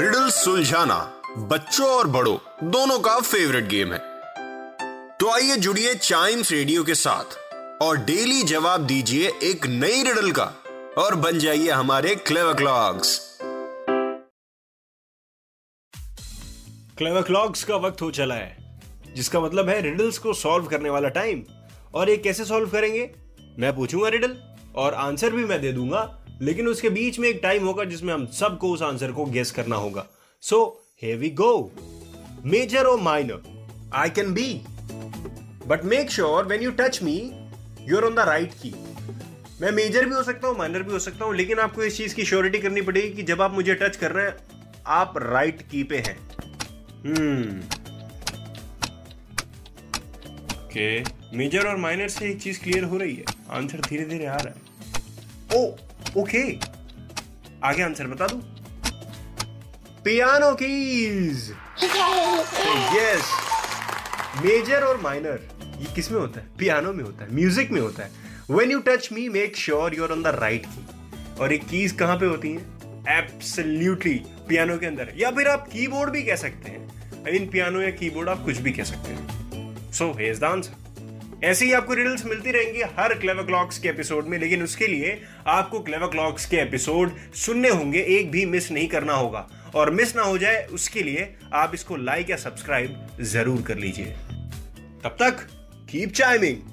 Riddle सुलझाना बच्चों और बड़ों, दोनों का फेवरेट गेम है। तो आइए जुड़िए चाइम्स रेडियो के साथ और डेली जवाब दीजिए एक नई रिडल का और बन जाइए हमारे क्लेवर क्लॉक्स क्लेवर क्लॉक्स का वक्त हो चला है, जिसका मतलब है रिडल्स को सॉल्व करने वाला टाइम और ये कैसे सॉल्व करेंगे? मैं पूछूँगा रिडल और आंसर भी मैं दे दूँगा। लेकिन उसके बीच में एक टाइम होगा जिसमें हम सबको उस आंसर को गेस करना होगा। So hey we go major और minor I can be but make sure when you touch me you are on the right key मैं मेजर भी हो सकता हूँ माइनर भी हो सकता हूँ लेकिन आपको इस चीज़ की श्योरिटी करनी पड़ेगी कि जब आप मुझे टच कर रहे हैं आप राइट की पे हैं। ओके मेजर और माइनर से एक चीज़ क्लियर हो रही है। आंसर धीरे धीरे आ रहा है। ओ ओके आगे आंसर बता दूँ। पियानो कीज यस मेजर और माइनर ये किसमें होता है? पियानो में होता है म्यूज़िक में होता है। When you touch me make sure you are on the right key और ये कीज कहाँ पे होती हैं? एब्सोल्युटली पियानो के अंदर। या फिर आप कीबोर्ड भी कह सकते हैं। मीन पियानो या कीबोर्ड आप कुछ भी कह सकते हैं। सो हेज द आंसर ऐसे ही आपको रिडल्स मिलती रहेंगी हर क्लेवर क्लॉक्स के एपिसोड में, लेकिन उसके लिए आपको क्लेवर क्लॉक्स के एपिसोड सुनने होंगे, एक भी मिस नहीं करना होगा। और मिस ना हो जाए, उसके लिए आप इसको लाइक या सब्सक्राइब ज़रूर कर लीजिए। तब तक कीप चाइमिंग